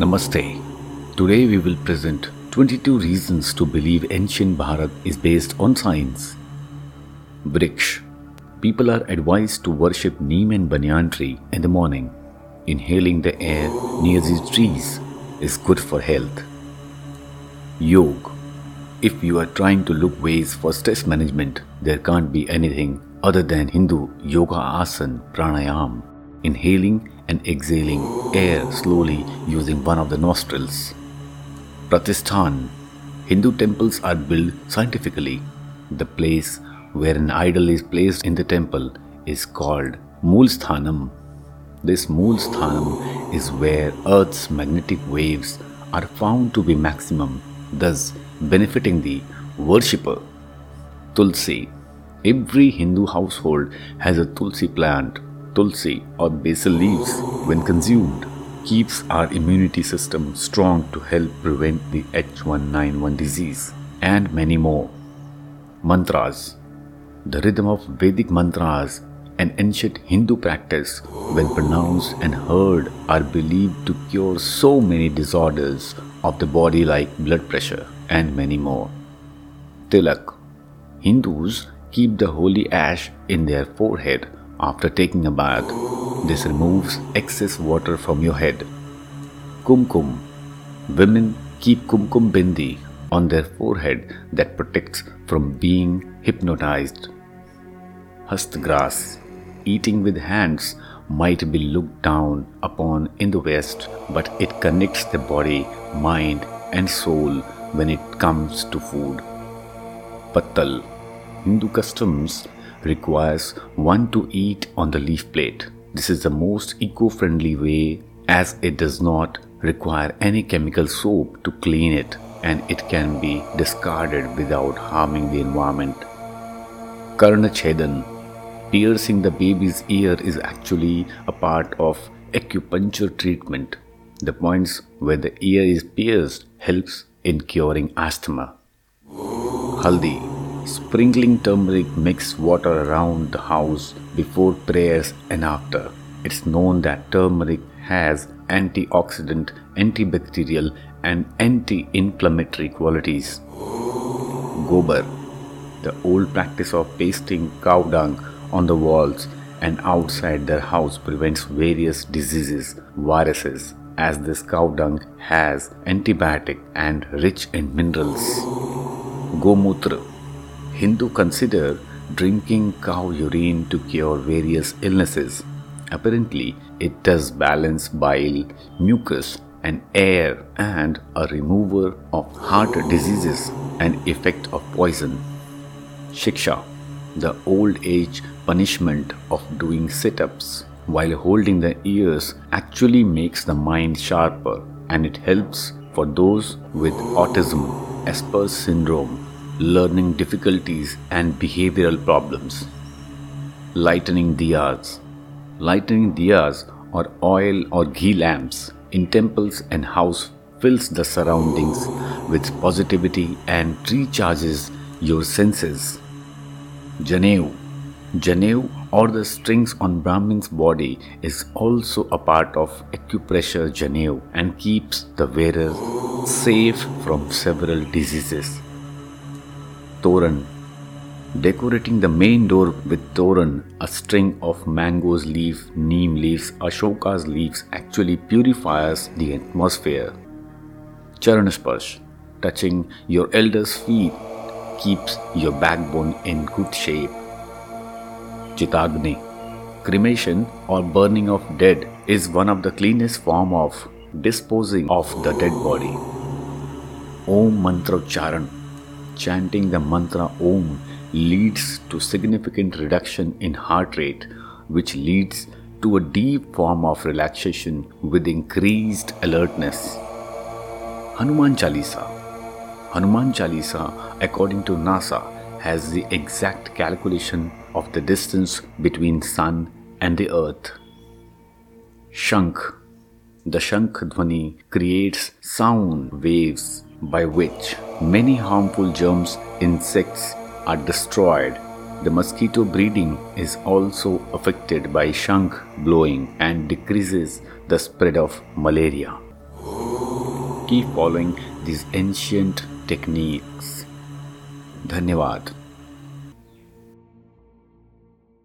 Namaste. Today we will present 22 reasons to believe ancient Bharat is based on science. Vriksh. People are advised to worship neem and banyan tree in the morning. Inhaling the air near these trees is good for health. Yog. If you are trying to look ways for stress management, there can't be anything other than Hindu yoga asana pranayam, inhaling and exhaling air slowly using one of the nostrils. Pratishthan. Hindu temples are built scientifically. The place where an idol is placed in the temple is called Moolsthanam. This Moolsthanam is where Earth's magnetic waves are found to be maximum thus benefiting the worshipper. Tulsi. Every Hindu household has a tulsi plant. Tulsi or basil leaves, when consumed, keeps our immunity system strong to help prevent the H1N1 disease and many more. Mantras. The rhythm of Vedic mantras, an ancient Hindu practice, when pronounced and heard, are believed to cure so many disorders of the body like blood pressure and many more. Tilak. Hindus keep the holy ash in their forehead after taking a bath. This removes excess water from your head. Kumkum. Women keep kumkum bindi on their forehead that protects from being hypnotized. Hastagras. Eating with hands might be looked down upon in the West, but it connects the body, mind, and soul when it comes to food. Pattal Hindu customs requires one to eat on the leaf plate. This is the most eco-friendly way as it does not require any chemical soap to clean it and it can be discarded without harming the environment. Karna Chedan Piercing the baby's ear is actually a part of acupuncture treatment. The points where the ear is pierced helps in curing asthma. Haldi Sprinkling turmeric mixed water around the house before prayers and after. It's known that turmeric has antioxidant, antibacterial, and anti inflammatory qualities. Gobar The old practice of pasting cow dung on the walls and outside their house prevents various diseases, viruses, as this cow dung has antibiotic and rich in minerals. Gomutra Hindu consider drinking cow urine to cure various illnesses. Apparently, it does balance bile, mucus, and air and a remover of heart diseases and effect of poison. Shiksha the old age punishment of doing sit ups while holding the ears actually makes the mind sharper and it helps for those with autism, Asperger's syndrome, learning difficulties, and behavioral problems. Lightening diyas. Lightening diyas or oil or ghee lamps in temples and house fills the surroundings with positivity and recharges your senses. Janev. Janev or the strings on Brahmin's body is also a part of acupressure Janev and keeps the wearer safe from several diseases. Toran Decorating the main door with toran, a string of mango's leaf, neem leaves, ashoka's leaves actually purifies the atmosphere. Charanasparsh Touching your elder's feet keeps your backbone in good shape. Chitagni Cremation or burning of dead is one of the cleanest form of disposing of the dead body. Om Mantra Charan Chanting the mantra Om leads to significant reduction in heart rate which leads to a deep form of relaxation with increased alertness. Hanuman Chalisa Hanuman Chalisa, according to NASA, has the exact calculation of the distance between sun and the earth. Shankh The Shankh Dhvani creates sound waves by which many harmful germs, insects are destroyed. The mosquito breeding is also affected by shankh blowing and decreases the spread of malaria. Keep following these ancient techniques. धन्यवाद